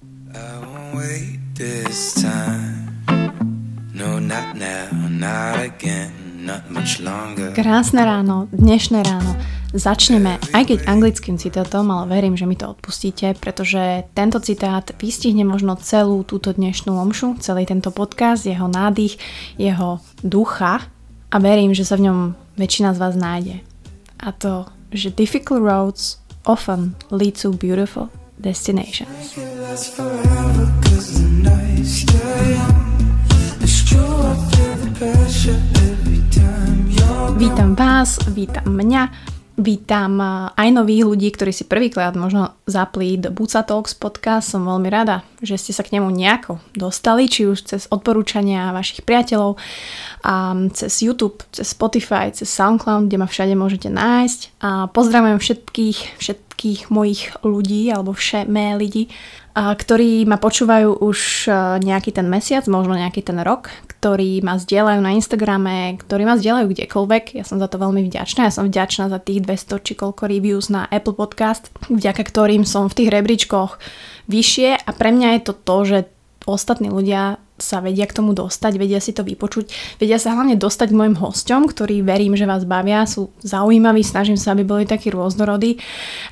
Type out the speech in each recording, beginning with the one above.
I. No. Krásne ráno, dnešné ráno. Začneme, aj keď anglickým citátom, ale verím, že mi to odpustíte, pretože tento citát vystihne možno celú túto dnešnú omšu, celý tento podcast, jeho nádych, jeho ducha a verím, že sa v ňom väčšina z vás nájde. A to, že difficult roads often lead to beautiful you're Vítam vás, vítam mňa, vítam eh, aj nových ľudí, ktorí si prvýkrát možno zapli do Buca Talks podcast. Som veľmi rada, že ste sa k nemu nejako dostali, či už cez odporúčania vašich priateľov, a cez YouTube, cez Spotify, cez SoundCloud, kde ma všade môžete nájsť. A pozdravujem všetkých, všetkých mojich ľudí, alebo vše mé lidi, ktorí ma počúvajú už nejaký ten mesiac, možno nejaký ten rok, ktorí ma zdieľajú na Instagrame, ktorí ma zdieľajú kdekoľvek. Ja som za to veľmi vďačná. Ja som vďačná za tých 200 či koľko reviews na Apple Podcast, vďaka ktorým som v tých rebríčkoch vyššie a pre mňa je to to, že ostatní ľudia sa vedia k tomu dostať, vedia si to vypočuť, vedia sa hlavne dostať mojim hosťom, ktorí verím, že vás bavia, sú zaujímaví, snažím sa, aby boli takí rôznorodí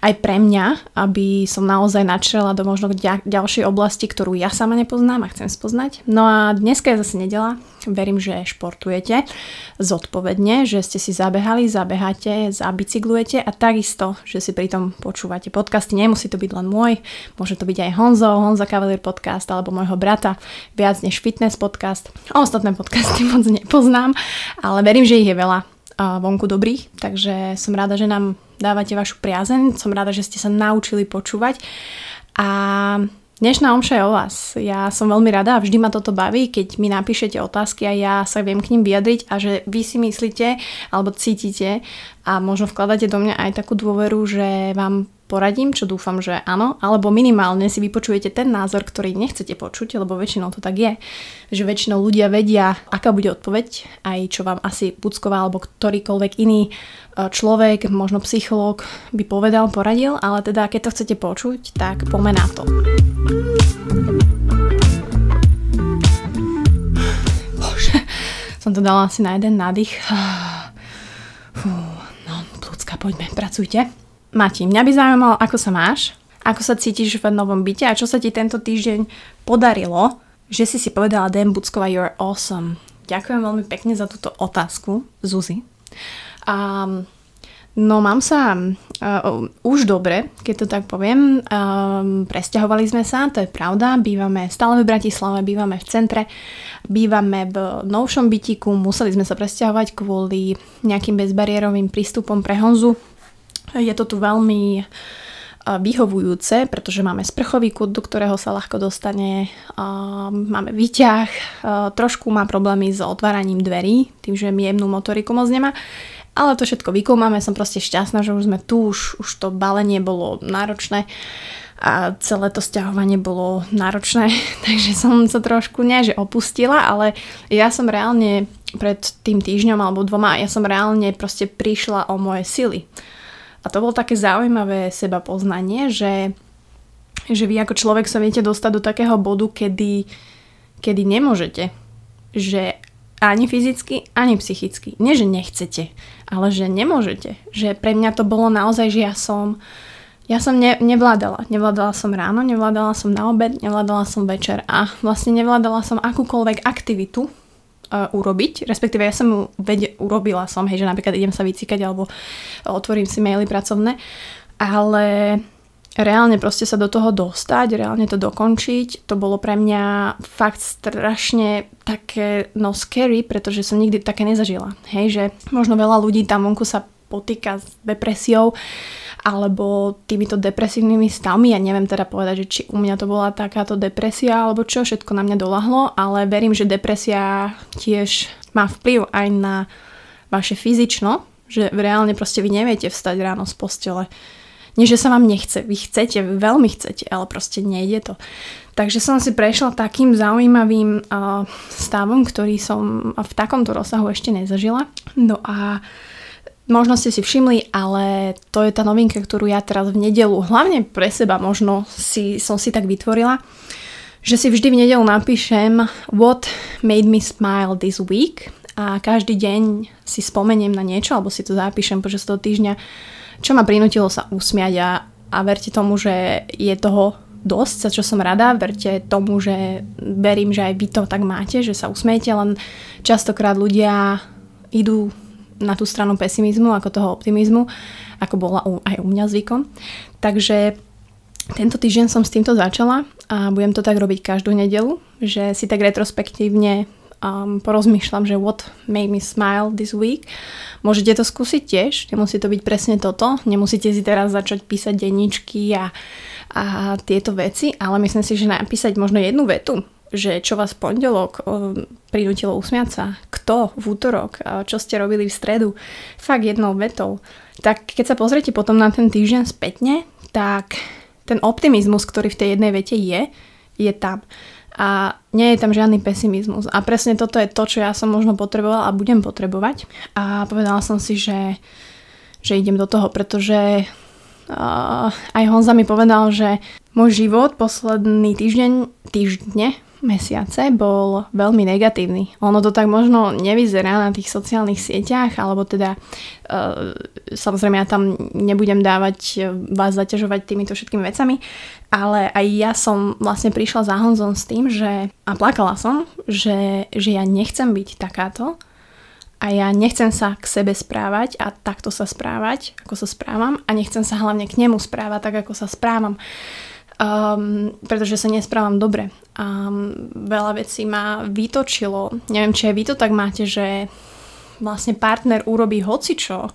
aj pre mňa, aby som naozaj načrela do možno ďa- ďalšej oblasti, ktorú ja sama nepoznám a chcem spoznať. No a dneska je zase nedela, verím, že športujete zodpovedne, že ste si zabehali, zabeháte, zabicyklujete a takisto, že si pritom počúvate podcasty. Nemusí to byť len môj, môže to byť aj Honzo, Honza Cavalier podcast alebo môjho brata, viac než fitness podcast. Ostatné podcasty moc nepoznám, ale verím, že ich je veľa vonku dobrých, takže som rada, že nám dávate vašu priazeň, som rada, že ste sa naučili počúvať a Dnešná omša je o vás. Ja som veľmi rada a vždy ma toto baví, keď mi napíšete otázky a ja sa viem k ním vyjadriť a že vy si myslíte alebo cítite a možno vkladáte do mňa aj takú dôveru, že vám poradím, čo dúfam, že áno, alebo minimálne si vypočujete ten názor, ktorý nechcete počuť, lebo väčšinou to tak je, že väčšinou ľudia vedia, aká bude odpoveď, aj čo vám asi Pucková alebo ktorýkoľvek iný e, človek, možno psychológ by povedal, poradil, ale teda keď to chcete počuť, tak poďme na to. Bože, som to dala asi na jeden nádych. Fú, no, plúcka, poďme, pracujte. Mati, mňa by zaujímalo, ako sa máš, ako sa cítiš v novom byte a čo sa ti tento týždeň podarilo, že si si povedala Dan Buckova You're awesome. Ďakujem veľmi pekne za túto otázku, Zuzi. Um, no mám sa uh, už dobre, keď to tak poviem. Um, presťahovali sme sa, to je pravda. Bývame stále v Bratislave, bývame v centre, bývame v novšom bytiku. Museli sme sa presťahovať kvôli nejakým bezbariérovým prístupom pre Honzu, je to tu veľmi vyhovujúce, pretože máme sprchový kút, do ktorého sa ľahko dostane, máme výťah, trošku má problémy s otváraním dverí, tým, že jemnú motoriku moc nemá, ale to všetko vykúmame, som proste šťastná, že už sme tu, už, už to balenie bolo náročné a celé to stiahovanie bolo náročné, takže som sa trošku nie, že opustila, ale ja som reálne pred tým týždňom alebo dvoma, ja som reálne proste prišla o moje sily a to bolo také zaujímavé seba poznanie, že, že vy ako človek sa viete dostať do takého bodu, kedy, kedy nemôžete. Že ani fyzicky, ani psychicky. Nie, že nechcete, ale že nemôžete. Že pre mňa to bolo naozaj, že ja som ja som ne, nevládala. Nevládala som ráno, nevládala som na obed, nevládala som večer a vlastne nevládala som akúkoľvek aktivitu, urobiť, respektíve ja som ju ved- urobila som, hej, že napríklad idem sa vycikať alebo otvorím si maily pracovné, ale reálne proste sa do toho dostať, reálne to dokončiť, to bolo pre mňa fakt strašne také, no scary, pretože som nikdy také nezažila. Hej, že možno veľa ľudí tam vonku sa potýka s depresiou, alebo týmito depresívnymi stavmi. Ja neviem teda povedať, že či u mňa to bola takáto depresia alebo čo, všetko na mňa dolahlo, ale verím, že depresia tiež má vplyv aj na vaše fyzično, že reálne proste vy neviete vstať ráno z postele. Nie, že sa vám nechce, vy chcete, vy veľmi chcete, ale proste nejde to. Takže som si prešla takým zaujímavým uh, stavom, ktorý som v takomto rozsahu ešte nezažila. No a možno ste si všimli, ale to je tá novinka, ktorú ja teraz v nedelu, hlavne pre seba možno si, som si tak vytvorila, že si vždy v nedelu napíšem What made me smile this week a každý deň si spomeniem na niečo, alebo si to zapíšem počas toho týždňa, čo ma prinútilo sa usmiať a, a verte tomu, že je toho dosť, za čo som rada. Verte tomu, že verím, že aj vy to tak máte, že sa usmiete, len častokrát ľudia idú na tú stranu pesimizmu ako toho optimizmu, ako bola aj u mňa zvykom. Takže tento týždeň som s týmto začala a budem to tak robiť každú nedelu, že si tak retrospektívne um, porozmýšľam, že what made me smile this week. Môžete to skúsiť tiež, nemusí to byť presne toto, nemusíte si teraz začať písať denníčky a, a tieto veci, ale myslím si, že napísať možno jednu vetu, že čo vás pondelok prinútilo usmiať sa, kto v útorok, čo ste robili v stredu, fakt jednou vetou. Tak keď sa pozriete potom na ten týždeň spätne, tak ten optimizmus, ktorý v tej jednej vete je, je tam. A nie je tam žiadny pesimizmus. A presne toto je to, čo ja som možno potrebovala a budem potrebovať. A povedala som si, že, že idem do toho, pretože uh, aj Honza mi povedal, že môj život posledný týždeň, týždne mesiace bol veľmi negatívny. Ono to tak možno nevyzerá na tých sociálnych sieťach, alebo teda uh, samozrejme ja tam nebudem dávať e, vás zaťažovať týmito všetkými vecami, ale aj ja som vlastne prišla za Honzom s tým, že a plakala som, že, že ja nechcem byť takáto a ja nechcem sa k sebe správať a takto sa správať, ako sa správam a nechcem sa hlavne k nemu správať tak, ako sa správam. Um, pretože sa nesprávam dobre. Um, veľa vecí ma vytočilo. Neviem, či aj vy to tak máte, že vlastne partner urobí hocičo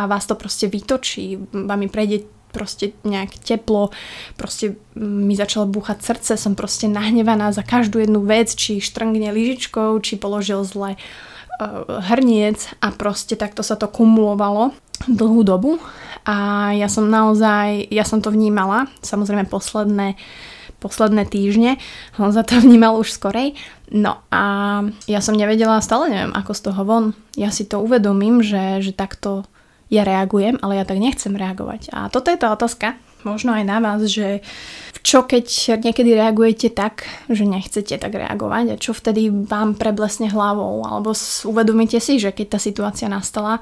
a vás to proste vytočí, vám mi prejde proste nejak teplo, proste mi začalo búchať srdce, som proste nahnevaná za každú jednu vec, či štrngne lyžičkou, či položil zle uh, hrniec a proste takto sa to kumulovalo dlhú dobu a ja som naozaj, ja som to vnímala, samozrejme posledné posledné týždne, on za to vnímal už skorej. No a ja som nevedela, stále neviem, ako z toho von. Ja si to uvedomím, že, že takto ja reagujem, ale ja tak nechcem reagovať. A toto je tá otázka, možno aj na vás, že čo keď niekedy reagujete tak, že nechcete tak reagovať a čo vtedy vám preblesne hlavou, alebo uvedomíte si, že keď tá situácia nastala,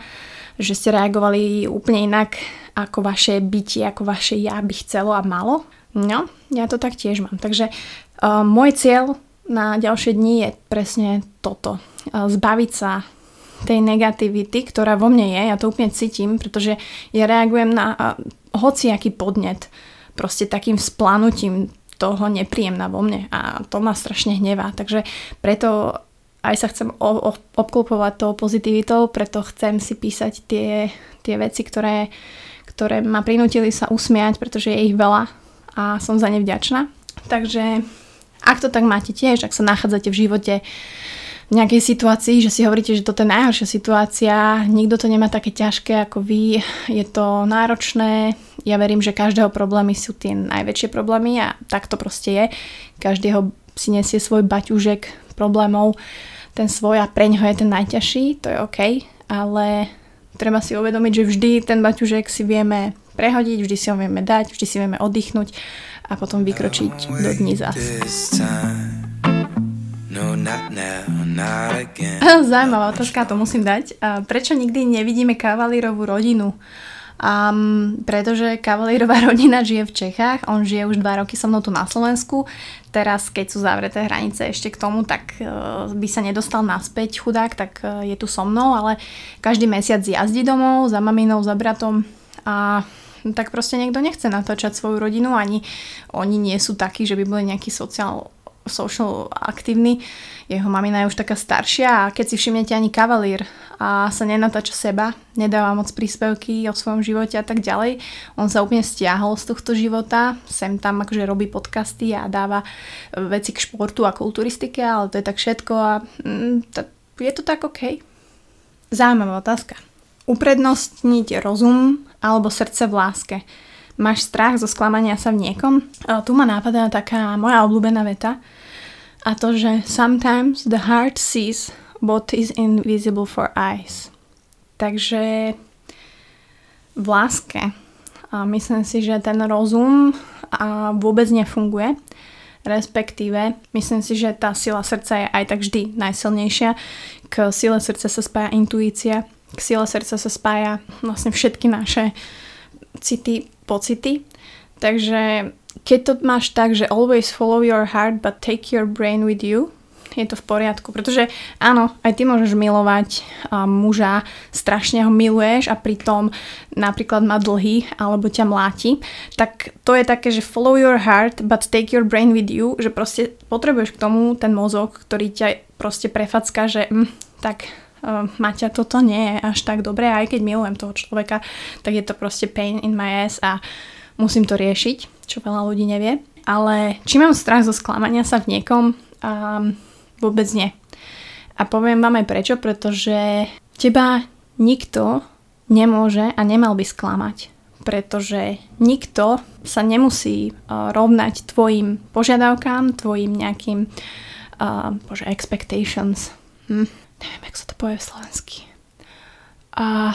že ste reagovali úplne inak, ako vaše bytie, ako vaše ja by chcelo a malo. No, ja to tak tiež mám. Takže uh, môj cieľ na ďalšie dni je presne toto. Uh, zbaviť sa tej negativity, ktorá vo mne je, ja to úplne cítim, pretože ja reagujem na uh, hociaký podnet, proste takým splanutím toho nepríjemná vo mne a to ma strašne hnevá. Takže preto aj sa chcem obklopovať tou pozitivitou, preto chcem si písať tie, tie veci, ktoré, ktoré ma prinútili sa usmiať, pretože je ich veľa a som za ne vďačná. Takže ak to tak máte tiež, ak sa nachádzate v živote v nejakej situácii, že si hovoríte, že toto je najhoršia situácia, nikto to nemá také ťažké ako vy, je to náročné, ja verím, že každého problémy sú tie najväčšie problémy a tak to proste je. Každého si nesie svoj baťužek problémov, ten svoj a pre ňoho je ten najťažší, to je OK, ale treba si uvedomiť, že vždy ten baťužek si vieme prehodiť, vždy si ho vieme dať, vždy si vieme oddychnúť a potom vykročiť do dní zas. No, not now, not again. Zaujímavá otázka, to musím dať. Prečo nikdy nevidíme kavalírovú rodinu? Um, pretože kavalírová rodina žije v Čechách, on žije už dva roky so mnou tu na Slovensku. Teraz, keď sú zavreté hranice ešte k tomu, tak uh, by sa nedostal naspäť chudák, tak uh, je tu so mnou, ale každý mesiac jazdí domov za maminou, za bratom a tak proste niekto nechce natáčať svoju rodinu, ani oni nie sú takí, že by boli nejaký sociál social aktívny. Jeho mamina je už taká staršia a keď si všimnete ani kavalír a sa nenatáča seba, nedáva moc príspevky o svojom živote a tak ďalej. On sa úplne stiahol z tohto života, sem tam akože robí podcasty a dáva veci k športu a kulturistike, ale to je tak všetko a mm, je to tak OK. Zaujímavá otázka. Uprednostniť rozum alebo srdce v láske. Máš strach zo sklamania sa v niekom? A tu ma nápadá taká moja obľúbená veta a to, že sometimes the heart sees what is invisible for eyes. Takže v láske. A myslím si, že ten rozum a vôbec nefunguje. Respektíve, myslím si, že tá sila srdca je aj tak vždy najsilnejšia. K sile srdca sa spája intuícia, k sile srdca sa spája vlastne všetky naše city, pocity. Takže keď to máš tak, že always follow your heart but take your brain with you, je to v poriadku. Pretože áno, aj ty môžeš milovať a, muža, strašne ho miluješ a pritom napríklad má dlhy alebo ťa mláti, tak to je také, že follow your heart but take your brain with you, že proste potrebuješ k tomu ten mozog, ktorý ťa proste prefacka, že hm, tak Maťa, toto nie je až tak dobré, aj keď milujem toho človeka, tak je to proste pain in my ass a musím to riešiť, čo veľa ľudí nevie. Ale či mám strach zo sklamania sa v niekom, um, vôbec nie. A poviem vám aj prečo, pretože teba nikto nemôže a nemal by sklamať. Pretože nikto sa nemusí uh, rovnať tvojim požiadavkám, tvojim nejakým uh, bože, expectations. Hm, neviem, jak sa to povie v slovensky. Uh,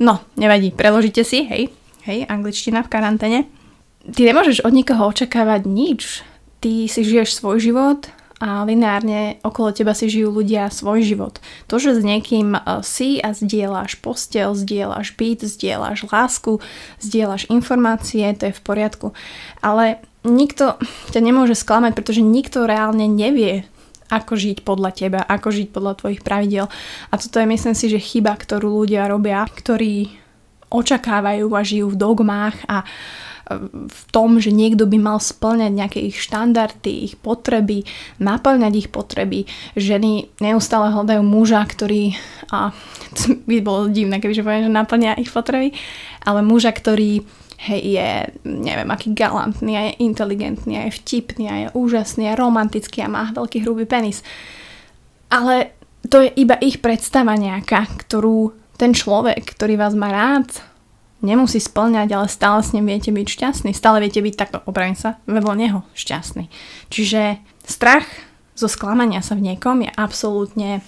no, nevadí, preložite si, hej, hej, angličtina v karanténe. Ty nemôžeš od nikoho očakávať nič. Ty si žiješ svoj život a lineárne okolo teba si žijú ľudia svoj život. To, že s niekým e, si a zdieľaš postel, zdieľaš byt, zdieľaš lásku, zdieľaš informácie, to je v poriadku. Ale nikto ťa nemôže sklamať, pretože nikto reálne nevie, ako žiť podľa teba, ako žiť podľa tvojich pravidel. A toto je myslím si, že chyba, ktorú ľudia robia, ktorí očakávajú a žijú v dogmách a v tom, že niekto by mal splňať nejaké ich štandardy, ich potreby, naplňať ich potreby. Ženy neustále hľadajú muža, ktorý, a by bolo divné, kebyže poviem, že naplňa ich potreby, ale muža, ktorý hej, je, neviem, aký galantný a je inteligentný a je vtipný a je úžasný a romantický a má veľký hrubý penis. Ale to je iba ich predstava nejaká, ktorú ten človek, ktorý vás má rád, nemusí splňať, ale stále s ním viete byť šťastný. Stále viete byť takto, opravím sa, vedľa neho šťastný. Čiže strach zo sklamania sa v niekom je absolútne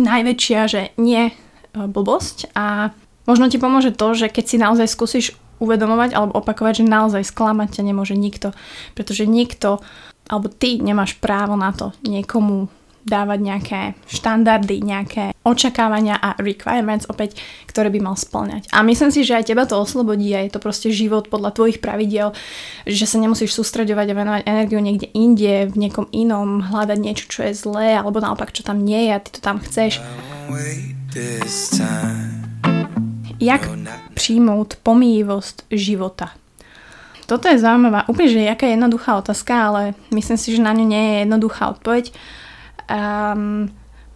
najväčšia, že nie e, blbosť a možno ti pomôže to, že keď si naozaj skúsiš uvedomovať alebo opakovať, že naozaj sklamať ťa nemôže nikto, pretože nikto alebo ty nemáš právo na to niekomu dávať nejaké štandardy, nejaké očakávania a requirements opäť, ktoré by mal splňať. A myslím si, že aj teba to oslobodí a je to proste život podľa tvojich pravidel, že sa nemusíš sústreďovať a venovať energiu niekde inde, v niekom inom, hľadať niečo, čo je zlé, alebo naopak, čo tam nie je a ty to tam chceš. Jak přijmout pomývosť života? Toto je zaujímavá, úplne, že jaká je jednoduchá otázka, ale myslím si, že na ňu nie je jednoduchá odpoveď um,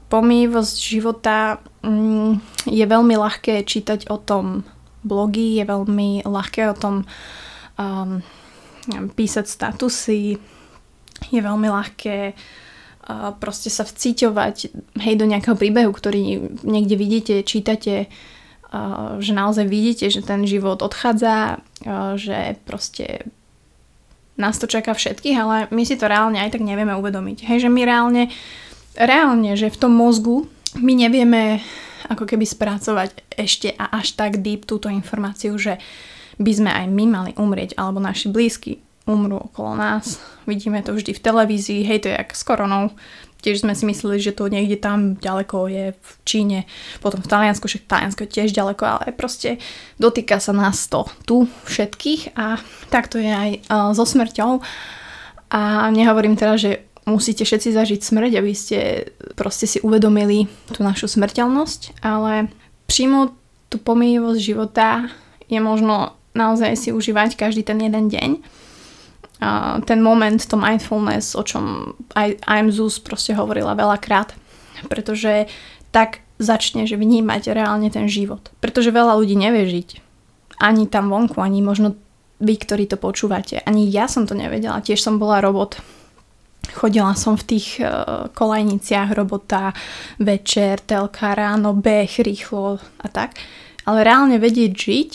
pomývosť života um, je veľmi ľahké čítať o tom blogy, je veľmi ľahké o tom um, písať statusy, je veľmi ľahké uh, proste sa vciťovať hej, do nejakého príbehu, ktorý niekde vidíte, čítate, že naozaj vidíte, že ten život odchádza, že proste nás to čaká všetkých, ale my si to reálne aj tak nevieme uvedomiť. Hej, že my reálne, reálne, že v tom mozgu my nevieme ako keby spracovať ešte a až tak deep túto informáciu, že by sme aj my mali umrieť, alebo naši blízky umrú okolo nás. Vidíme to vždy v televízii, hej, to je jak s koronou. Tiež sme si mysleli, že to niekde tam ďaleko je v Číne, potom v Taliansku, však Taliansko je tiež ďaleko, ale proste dotýka sa nás to tu všetkých a tak to je aj uh, so smrťou. A nehovorím teda, že musíte všetci zažiť smrť, aby ste proste si uvedomili tú našu smrteľnosť, ale príjmu tú pomývosť života je možno naozaj si užívať každý ten jeden deň ten moment, to mindfulness, o čom aj I'm proste hovorila veľakrát, pretože tak začneš vnímať reálne ten život. Pretože veľa ľudí nevie žiť. Ani tam vonku, ani možno vy, ktorí to počúvate. Ani ja som to nevedela. Tiež som bola robot. Chodila som v tých uh, kolajniciach robota večer, telka, ráno, beh, rýchlo a tak. Ale reálne vedieť žiť,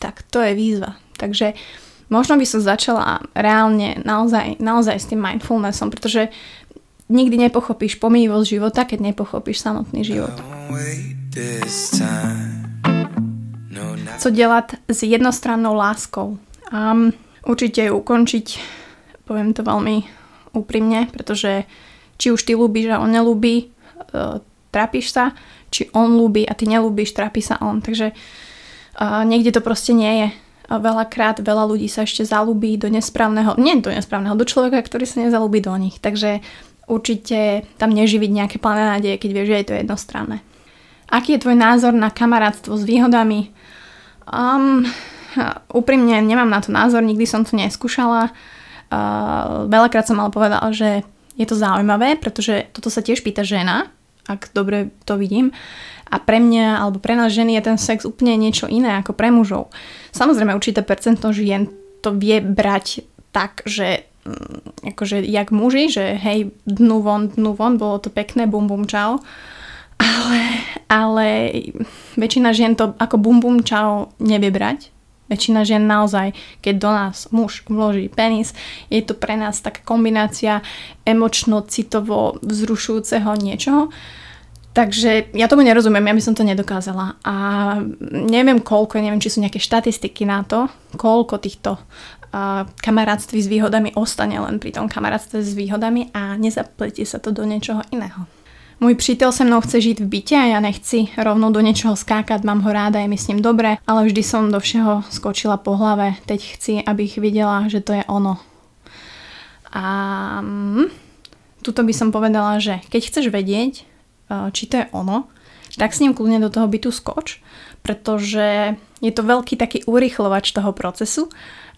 tak to je výzva. Takže uh, možno by som začala reálne naozaj, naozaj s tým mindfulnessom, pretože nikdy nepochopíš pomývosť života, keď nepochopíš samotný život. co dělat s jednostrannou láskou? Um, určite ju ukončiť, poviem to veľmi úprimne, pretože či už ty ľúbiš a on nelúbi, uh, trápiš sa, či on ľúbi a ty nelúbiš, trápi sa on. Takže uh, niekde to proste nie je. Veľakrát veľa ľudí sa ešte zalúbí do nesprávneho, nie do nesprávneho, do človeka, ktorý sa nezalúbi do nich. Takže určite tam neživiť nejaké plané nádeje, keď vieš, že je to jednostranné. Aký je tvoj názor na kamarátstvo s výhodami? Um, úprimne nemám na to názor, nikdy som to neskúšala. Uh, veľakrát som ale povedala, že je to zaujímavé, pretože toto sa tiež pýta žena, ak dobre to vidím. A pre mňa, alebo pre nás ženy je ten sex úplne niečo iné ako pre mužov. Samozrejme, určité percento žien to vie brať tak, že mm, akože jak muži, že hej, dnu von, dnu von, bolo to pekné, bum bum čau. Ale, ale väčšina žien to ako bum bum čau nevie brať. Väčšina žien naozaj, keď do nás muž vloží penis, je to pre nás taká kombinácia emočno-citovo vzrušujúceho niečoho. Takže ja tomu nerozumiem, ja by som to nedokázala. A neviem koľko, neviem, či sú nejaké štatistiky na to, koľko týchto uh, kamarátství s výhodami ostane len pri tom kamarátstve s výhodami a nezapletie sa to do niečoho iného. Môj přítel se mnou chce žiť v byte a ja nechci rovnou do niečoho skákať, mám ho ráda, je mi s ním dobre, ale vždy som do všeho skočila po hlave. Teď chci, abych videla, že to je ono. A mm, tuto by som povedala, že keď chceš vedieť, či to je ono, tak s ním kľudne do toho bytu skoč, pretože je to veľký taký urychlovač toho procesu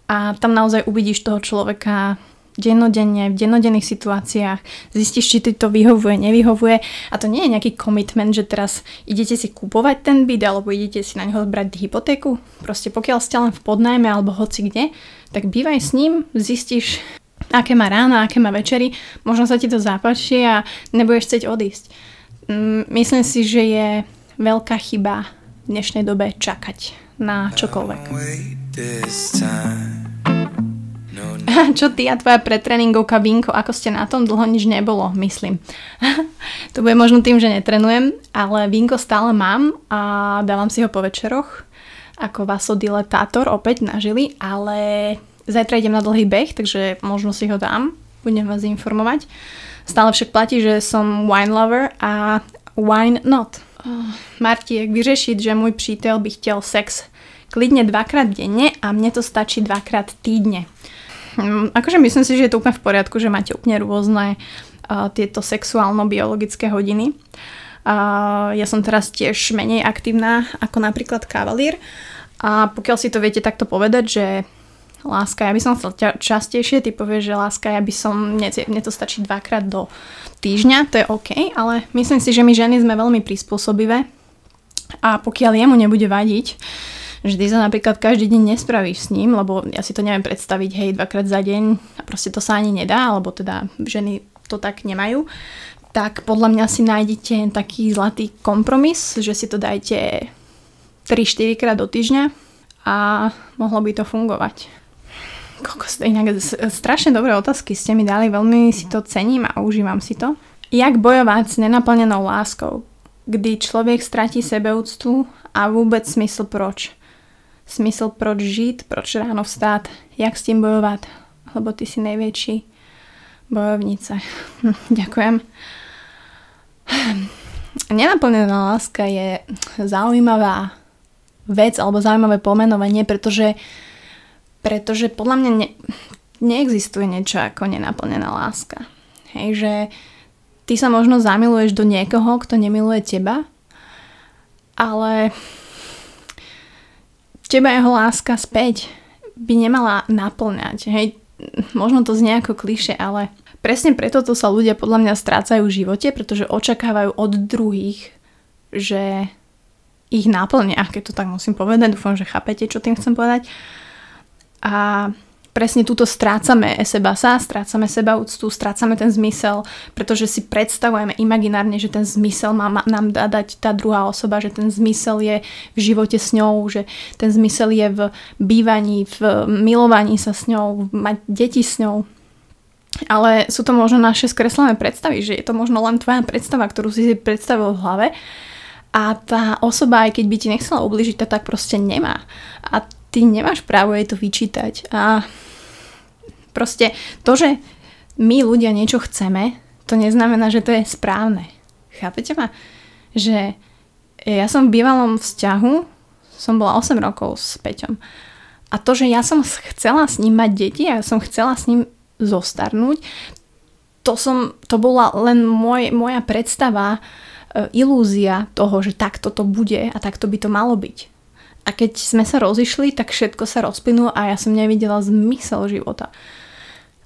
a tam naozaj uvidíš toho človeka dennodenne, v dennodenných situáciách, zistíš, či ti to vyhovuje, nevyhovuje a to nie je nejaký commitment, že teraz idete si kupovať ten byt alebo idete si na neho brať hypotéku. Proste pokiaľ ste len v podnajme alebo hoci kde, tak bývaj s ním, zistíš, aké má ráno, aké má večery, možno sa ti to zapáči a nebudeš chcieť odísť. Mm, myslím si, že je veľká chyba v dnešnej dobe čakať na čokoľvek. Čo ty a tvoja pretréningovka Vinko, ako ste na tom dlho nič nebolo, myslím. to bude možno tým, že netrenujem, ale Vinko stále mám a dávam si ho po večeroch ako vasodiletátor opäť nažili, ale zajtra idem na dlhý beh, takže možno si ho dám, budem vás informovať. Stále však platí, že som wine lover a wine not. Oh, Marti, jak vyriešiť, že môj přítel by chtěl sex klidne dvakrát denne a mne to stačí dvakrát týdne. Hm, akože myslím si, že je to úplne v poriadku, že máte úplne rôzne uh, tieto sexuálno-biologické hodiny. Uh, ja som teraz tiež menej aktívna ako napríklad kavalír a pokiaľ si to viete takto povedať, že láska, ja by som chcel častejšie, ty povieš, že láska, ja by som, mne, mne to stačí dvakrát do týždňa, to je OK, ale myslím si, že my ženy sme veľmi prispôsobivé a pokiaľ jemu nebude vadiť, že ty sa napríklad každý deň nespravíš s ním, lebo ja si to neviem predstaviť, hej, dvakrát za deň a proste to sa ani nedá, alebo teda ženy to tak nemajú, tak podľa mňa si nájdete taký zlatý kompromis, že si to dajte 3-4 krát do týždňa a mohlo by to fungovať. Kokos, inak strašne dobré otázky ste mi dali, veľmi si to cením a užívam si to. Jak bojovať s nenaplnenou láskou, kdy človek stratí sebeúctu a vôbec smysl proč smysl proč žít, proč ráno vstát, jak s tím bojovat, lebo ty si největší bojovnice. Hm, ďakujem. Nenaplnená láska je zaujímavá vec alebo zaujímavé pomenovanie, pretože, pretože podľa mňa ne, neexistuje niečo ako nenaplnená láska. Hej, že ty sa možno zamiluješ do niekoho, kto nemiluje teba, ale teba jeho láska späť by nemala naplňať. Hej, možno to znie ako kliše, ale presne preto to sa ľudia podľa mňa strácajú v živote, pretože očakávajú od druhých, že ich naplňa, keď to tak musím povedať, dúfam, že chápete, čo tým chcem povedať. A presne túto strácame seba sa, strácame seba úctu, strácame ten zmysel, pretože si predstavujeme imaginárne, že ten zmysel má, nám dať tá druhá osoba, že ten zmysel je v živote s ňou, že ten zmysel je v bývaní, v milovaní sa s ňou, mať deti s ňou. Ale sú to možno naše skreslené predstavy, že je to možno len tvoja predstava, ktorú si si predstavil v hlave A tá osoba, aj keď by ti nechcela ubližiť, to tak proste nemá. A ty nemáš právo jej to vyčítať. A proste to, že my ľudia niečo chceme, to neznamená, že to je správne. Chápete ma? Že ja som v bývalom vzťahu, som bola 8 rokov s Peťom. A to, že ja som chcela s ním mať deti ja som chcela s ním zostarnúť, to, som, to bola len môj, moja predstava E, ilúzia toho, že takto to bude a takto by to malo byť. A keď sme sa rozišli, tak všetko sa rozplynulo a ja som nevidela zmysel života.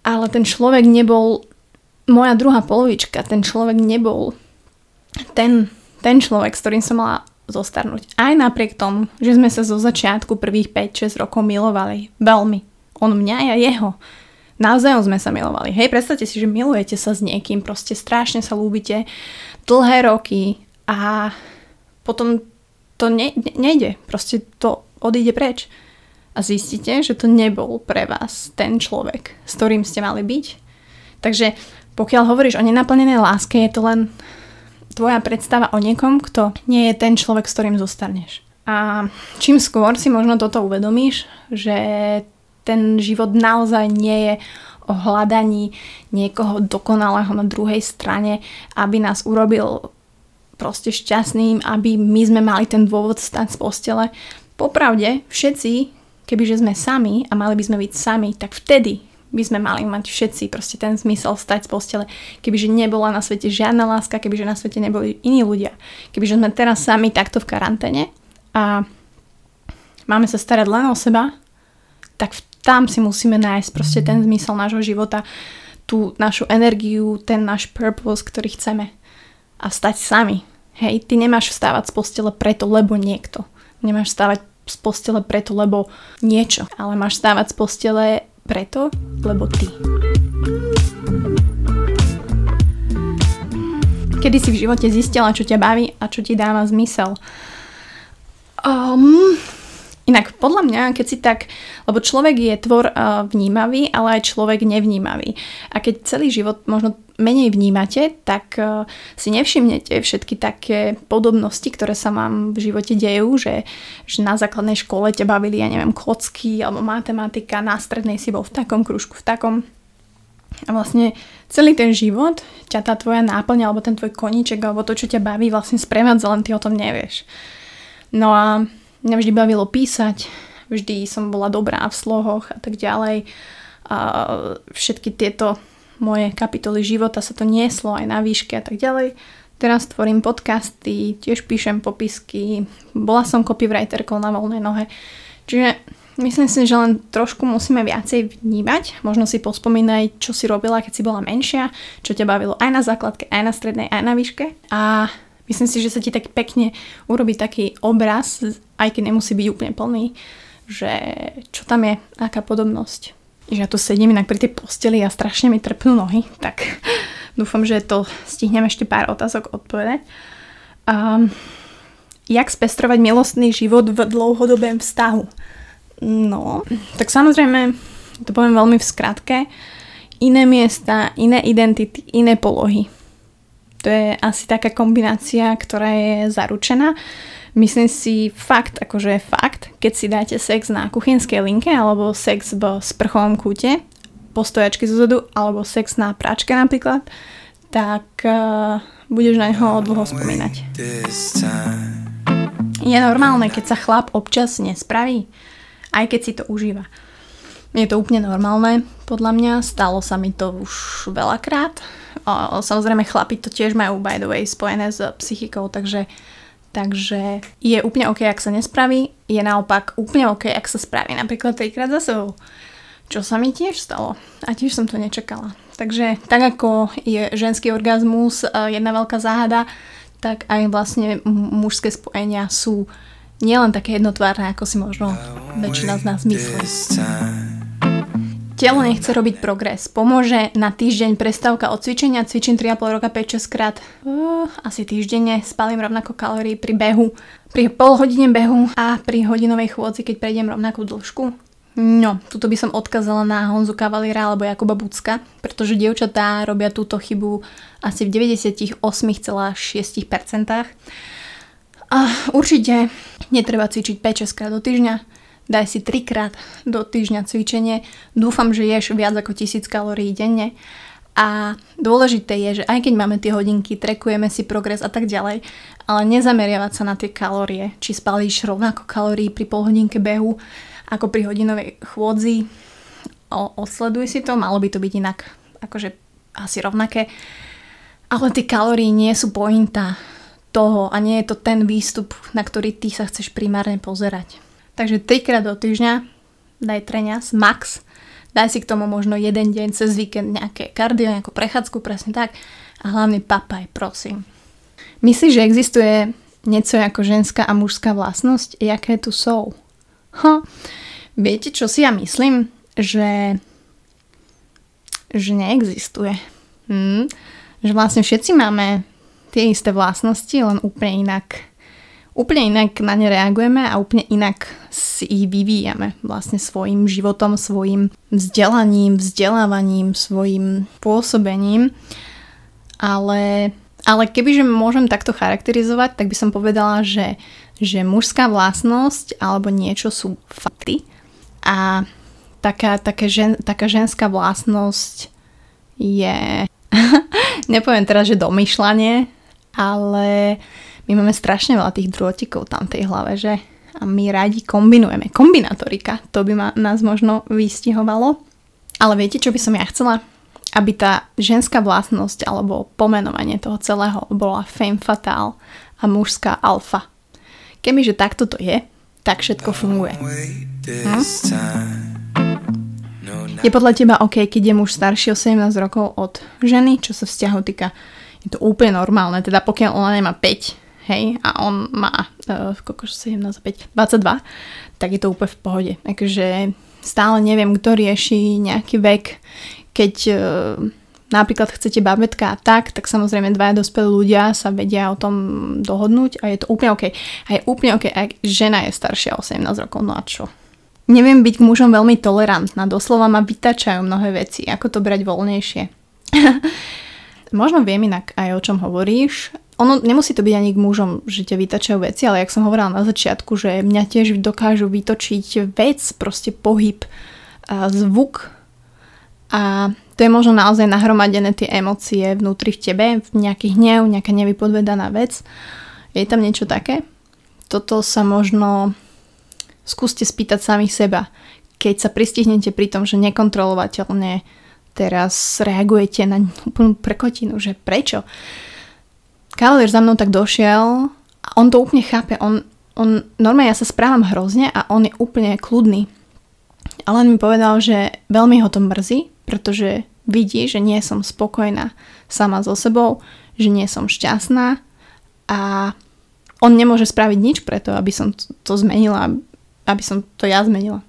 Ale ten človek nebol moja druhá polovička, ten človek nebol ten, ten človek, s ktorým som mala zostarnúť. Aj napriek tomu, že sme sa zo začiatku prvých 5-6 rokov milovali. Veľmi. On mňa a jeho. Naozaj sme sa milovali. Hej, predstavte si, že milujete sa s niekým, proste strašne sa ľúbite dlhé roky a potom to ne, nejde. Proste to odíde preč. A zistíte, že to nebol pre vás ten človek, s ktorým ste mali byť. Takže pokiaľ hovoríš o nenaplnenej láske, je to len tvoja predstava o niekom, kto nie je ten človek, s ktorým zostarneš. A čím skôr si možno toto uvedomíš, že ten život naozaj nie je o hľadaní niekoho dokonalého na druhej strane, aby nás urobil proste šťastným, aby my sme mali ten dôvod stať z postele. Popravde, všetci, kebyže sme sami a mali by sme byť sami, tak vtedy by sme mali mať všetci proste ten zmysel stať z postele. Kebyže nebola na svete žiadna láska, kebyže na svete neboli iní ľudia, kebyže sme teraz sami takto v karanténe a máme sa starať len o seba, tak tam si musíme nájsť proste ten zmysel nášho života, tú našu energiu, ten náš purpose, ktorý chceme. A stať sami. Hej, ty nemáš vstávať z postele preto, lebo niekto. Nemáš vstávať z postele preto, lebo niečo. Ale máš vstávať z postele preto, lebo ty. Kedy si v živote zistila, čo ťa baví a čo ti dáva zmysel? Um, Inak podľa mňa, keď si tak, lebo človek je tvor uh, vnímavý, ale aj človek nevnímavý. A keď celý život možno menej vnímate, tak uh, si nevšimnete všetky také podobnosti, ktoré sa vám v živote dejú, že, že na základnej škole ťa bavili, ja neviem, kocky alebo matematika, na strednej si bol v takom kružku, v takom. A vlastne celý ten život ťa tá tvoja náplň alebo ten tvoj koníček alebo to, čo ťa baví, vlastne sprevádza, len ty o tom nevieš. No a Mňa vždy bavilo písať, vždy som bola dobrá v slohoch a tak ďalej. A všetky tieto moje kapitoly života sa to nieslo aj na výške a tak ďalej. Teraz tvorím podcasty, tiež píšem popisky, bola som copywriterkou na voľnej nohe. Čiže myslím si, že len trošku musíme viacej vnímať, možno si pospomínaj, čo si robila, keď si bola menšia, čo ťa bavilo aj na základke, aj na strednej, aj na výške. A Myslím si, že sa ti tak pekne urobí taký obraz, aj keď nemusí byť úplne plný, že čo tam je, aká podobnosť. Že ja tu sedím inak pri tej posteli a strašne mi trpnú nohy, tak dúfam, že to stihnem ešte pár otázok odpovedať. Um, jak spestrovať milostný život v dlouhodobém vztahu? No, tak samozrejme, to poviem veľmi v skratke, iné miesta, iné identity, iné polohy to je asi taká kombinácia, ktorá je zaručená. Myslím si fakt, akože fakt, keď si dáte sex na kuchynskej linke alebo sex v sprchovom kúte, postojačky zozadu alebo sex na práčke napríklad, tak uh, budeš na neho dlho spomínať. Je normálne, keď sa chlap občas nespraví, aj keď si to užíva. Je to úplne normálne, podľa mňa. Stalo sa mi to už veľakrát. O, samozrejme, chlapi to tiež majú, by the way, spojené s psychikou, takže, takže je úplne ok, ak sa nespraví. Je naopak úplne ok, ak sa spraví napríklad trikrát za sebou. Čo sa mi tiež stalo. A tiež som to nečakala. Takže tak ako je ženský orgazmus e, jedna veľká záhada, tak aj vlastne mužské spojenia sú nielen také jednotvárne, ako si možno väčšina z nás myslí. Telo nechce robiť progres. Pomôže na týždeň prestávka od cvičenia. Cvičím 3,5 roka 5-6 krát. Uh, asi týždenne. Spalím rovnako kalórií pri behu. Pri pol hodine behu a pri hodinovej chôdzi, keď prejdem rovnakú dĺžku. No, tuto by som odkazala na Honzu Kavalíra alebo Jakuba Bucka, pretože dievčatá robia túto chybu asi v 98,6%. A určite netreba cvičiť 5-6 krát do týždňa, daj si 3 krát do týždňa cvičenie. Dúfam, že ješ viac ako 1000 kalórií denne. A dôležité je, že aj keď máme tie hodinky, trekujeme si progres a tak ďalej, ale nezameriavať sa na tie kalórie. Či spalíš rovnako kalórií pri pol hodinke behu ako pri hodinovej chôdzi. O, osleduj si to, malo by to byť inak, akože asi rovnaké. Ale tie kalórie nie sú pointa toho a nie je to ten výstup, na ktorý ty sa chceš primárne pozerať. Takže trikrát do týždňa daj treňas, max, daj si k tomu možno jeden deň cez víkend nejaké kardio, nejakú prechádzku, presne tak. A hlavne papaj, prosím. Myslíš, že existuje niečo ako ženská a mužská vlastnosť? Jaké tu sú? Ha, viete, čo si ja myslím? Že, že neexistuje. Hm? Že vlastne všetci máme tie isté vlastnosti, len úplne inak úplne inak na ne reagujeme a úplne inak si ich vyvíjame vlastne svojim životom, svojim vzdelaním, vzdelávaním, svojim pôsobením. Ale, ale kebyže môžem takto charakterizovať, tak by som povedala, že, že mužská vlastnosť alebo niečo sú fakty a taká, taká, žen, taká ženská vlastnosť je, nepoviem teraz, že domýšľanie, ale my máme strašne veľa tých drôtikov tam v tej hlave, že? A my radi kombinujeme. Kombinatorika, to by ma, nás možno vystihovalo. Ale viete, čo by som ja chcela? Aby tá ženská vlastnosť alebo pomenovanie toho celého bola femme fatale a mužská alfa. Kebyže takto to je, tak všetko funguje. Hm? Je podľa teba OK, keď je muž starší o 17 rokov od ženy, čo sa vzťahu týka je to úplne normálne, teda pokiaľ ona nemá 5, hej, a on má, uh, koľko 17 za 5, 22, tak je to úplne v pohode. Takže stále neviem, kto rieši nejaký vek, keď uh, napríklad chcete babetka a tak, tak samozrejme dvaja dospelí ľudia sa vedia o tom dohodnúť a je to úplne OK. A je úplne OK, ak žena je staršia o 18 rokov, no a čo? Neviem byť k mužom veľmi tolerantná, doslova ma vytačajú mnohé veci, ako to brať voľnejšie. Možno viem inak aj o čom hovoríš. Ono nemusí to byť ani k mužom, že ťa vytačajú veci, ale jak som hovorila na začiatku, že mňa tiež dokážu vytočiť vec, proste pohyb, zvuk a to je možno naozaj nahromadené tie emócie vnútri v tebe, nejaký hnev, nejaká nevypodvedaná vec. Je tam niečo také? Toto sa možno skúste spýtať samých seba, keď sa pristihnete pri tom, že nekontrolovateľne teraz reagujete na úplnú prekotinu, že prečo? Kavalier za mnou tak došiel a on to úplne chápe. On, on, normálne ja sa správam hrozne a on je úplne kľudný. Ale on mi povedal, že veľmi ho to mrzí, pretože vidí, že nie som spokojná sama so sebou, že nie som šťastná a on nemôže spraviť nič preto, aby som to zmenila, aby som to ja zmenila.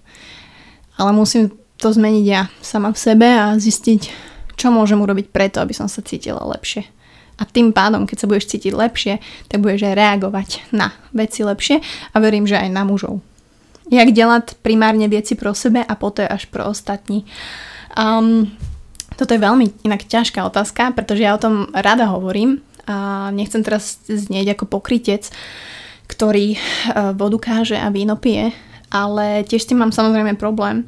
Ale musím to zmeniť ja sama v sebe a zistiť, čo môžem urobiť preto, aby som sa cítila lepšie. A tým pádom, keď sa budeš cítiť lepšie, tak budeš aj reagovať na veci lepšie a verím, že aj na mužov. Jak delať primárne veci pro sebe a poté až pro ostatní. Um, toto je veľmi inak ťažká otázka, pretože ja o tom rada hovorím a nechcem teraz znieť ako pokrytec, ktorý uh, vodu káže a víno pije, ale tiež s tým mám samozrejme problém,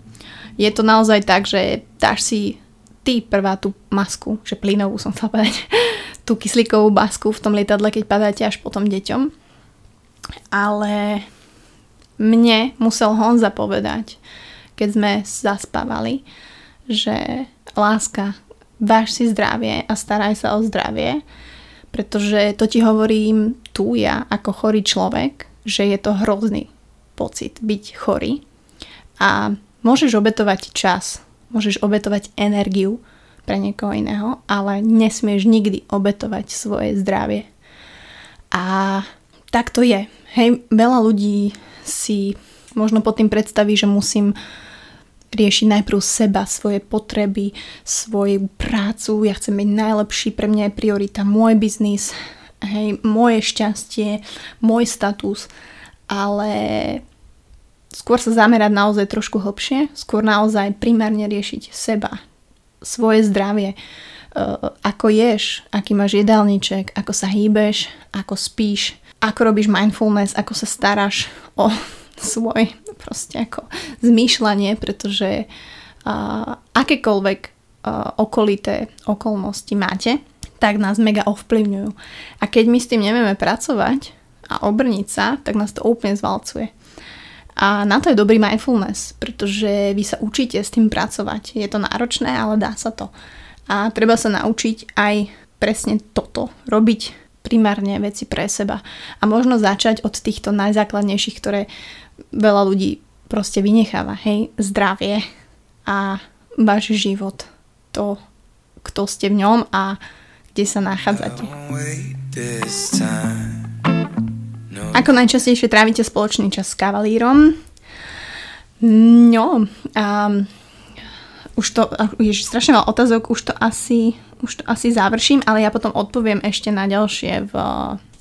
je to naozaj tak, že dáš si ty prvá tú masku, že plynovú som chcela povedať, tú kyslíkovú masku v tom lietadle, keď padáte až potom deťom. Ale mne musel Honza povedať, keď sme zaspávali, že láska, váž si zdravie a staraj sa o zdravie, pretože to ti hovorím tu ja ako chorý človek, že je to hrozný pocit byť chorý a Môžeš obetovať čas, môžeš obetovať energiu pre niekoho iného, ale nesmieš nikdy obetovať svoje zdravie. A tak to je. Hej, veľa ľudí si možno pod tým predstaví, že musím riešiť najprv seba, svoje potreby, svoju prácu, ja chcem byť najlepší, pre mňa je priorita môj biznis, hej, moje šťastie, môj status, ale skôr sa zamerať naozaj trošku hlbšie, skôr naozaj primárne riešiť seba, svoje zdravie, ako ješ, aký máš jedálniček, ako sa hýbeš, ako spíš, ako robíš mindfulness, ako sa staráš o svoj proste ako zmýšľanie, pretože uh, akékoľvek uh, okolité okolnosti máte, tak nás mega ovplyvňujú. A keď my s tým nevieme pracovať a obrniť sa, tak nás to úplne zvalcuje. A na to je dobrý mindfulness, pretože vy sa učíte s tým pracovať. Je to náročné, ale dá sa to. A treba sa naučiť aj presne toto, robiť primárne veci pre seba. A možno začať od týchto najzákladnejších, ktoré veľa ľudí proste vynecháva. Hej, zdravie a váš život. To, kto ste v ňom a kde sa nachádzate. Ako najčastejšie trávite spoločný čas s kavalírom? No, um, už to, je strašne veľa otázok, už to asi, už to asi završím, ale ja potom odpoviem ešte na ďalšie v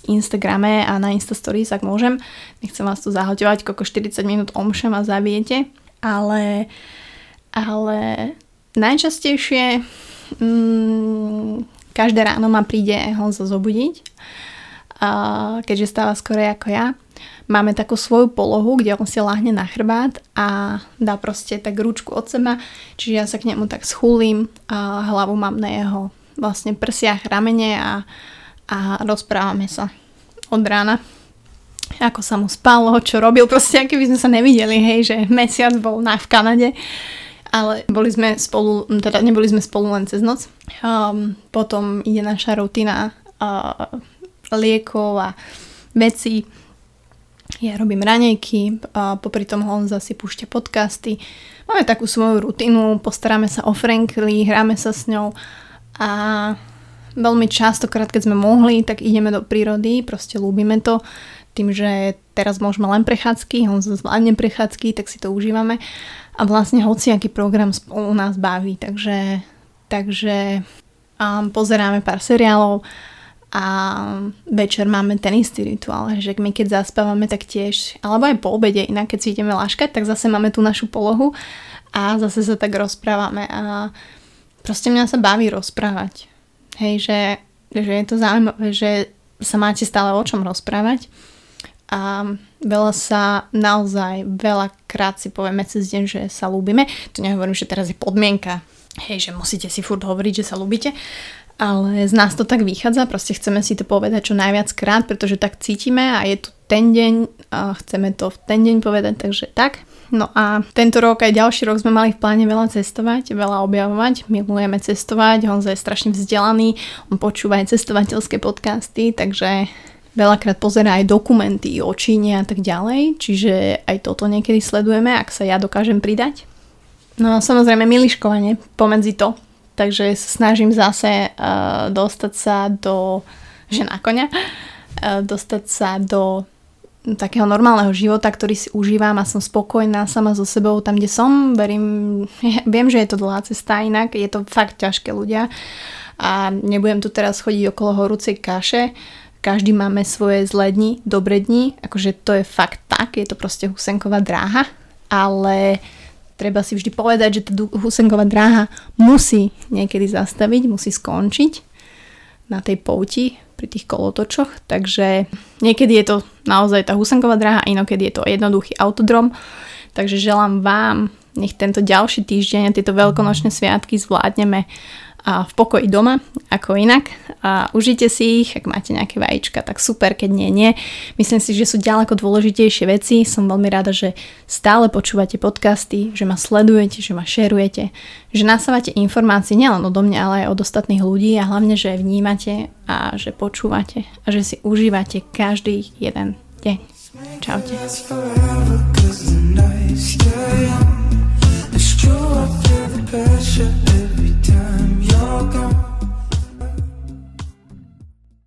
Instagrame a na Insta Stories, ak môžem. Nechcem vás tu zahoďovať, koľko 40 minút omšem a zabijete, ale, ale najčastejšie mm, každé ráno ma príde Honzo zobudiť keďže stáva skoro ako ja. Máme takú svoju polohu, kde on si láhne na chrbát a dá proste tak ručku od seba, čiže ja sa k nemu tak schúlim a hlavu mám na jeho vlastne prsiach, ramene a, a rozprávame sa od rána ako sa mu spalo, čo robil, proste aký by sme sa nevideli, hej, že mesiac bol na v Kanade, ale boli sme spolu, teda neboli sme spolu len cez noc. Um, potom ide naša rutina uh, liekov a veci. Ja robím ranejky, a popri tom Honza si púšťa podcasty. Máme takú svoju rutinu, postaráme sa o Frankly, hráme sa s ňou a veľmi častokrát, keď sme mohli, tak ideme do prírody, proste ľúbime to. Tým, že teraz môžeme len prechádzky, Honza zvládne prechádzky, tak si to užívame. A vlastne hociaký program spolu nás baví, takže, takže um, pozeráme pár seriálov, a večer máme ten istý rituál, že my keď zaspávame, tak tiež, alebo aj po obede, inak keď si ideme laškať, tak zase máme tú našu polohu a zase sa tak rozprávame a proste mňa sa baví rozprávať. Hej, že, že je to zaujímavé, že sa máte stále o čom rozprávať a veľa sa naozaj, veľa krát si povieme cez deň, že sa ľúbime. To nehovorím, že teraz je podmienka, hej, že musíte si furt hovoriť, že sa ľúbite, ale z nás to tak vychádza, proste chceme si to povedať čo najviac krát, pretože tak cítime a je tu ten deň a chceme to v ten deň povedať, takže tak. No a tento rok aj ďalší rok sme mali v pláne veľa cestovať, veľa objavovať, milujeme cestovať, Honza je strašne vzdelaný, on počúva aj cestovateľské podcasty, takže veľakrát pozerá aj dokumenty o Číne a tak ďalej, čiže aj toto niekedy sledujeme, ak sa ja dokážem pridať. No a samozrejme miliškovanie pomedzi to, takže snažím zase uh, dostať sa do, že na konia, uh, dostať sa do takého normálneho života, ktorý si užívam a som spokojná sama so sebou tam, kde som. Verím, viem, že je to dlhá cesta inak, je to fakt ťažké ľudia a nebudem tu teraz chodiť okolo horúcej kaše. Každý máme svoje zlé dni, dobré dni, akože to je fakt tak, je to proste husenková dráha, ale uh, treba si vždy povedať, že tá Husenková dráha musí niekedy zastaviť, musí skončiť na tej pouti pri tých kolotočoch, takže niekedy je to naozaj tá Husenková dráha, inokedy je to jednoduchý autodrom, takže želám vám, nech tento ďalší týždeň a tieto veľkonočné sviatky zvládneme v pokoji doma, ako inak. A užite si ich, ak máte nejaké vajíčka, tak super, keď nie, nie. Myslím si, že sú ďaleko dôležitejšie veci. Som veľmi rada, že stále počúvate podcasty, že ma sledujete, že ma šerujete, že nasávate informácie nielen odo mňa, ale aj od ostatných ľudí a hlavne, že vnímate a že počúvate a že si užívate každý jeden deň. Čaute. It's true, I feel the pressure Welcome.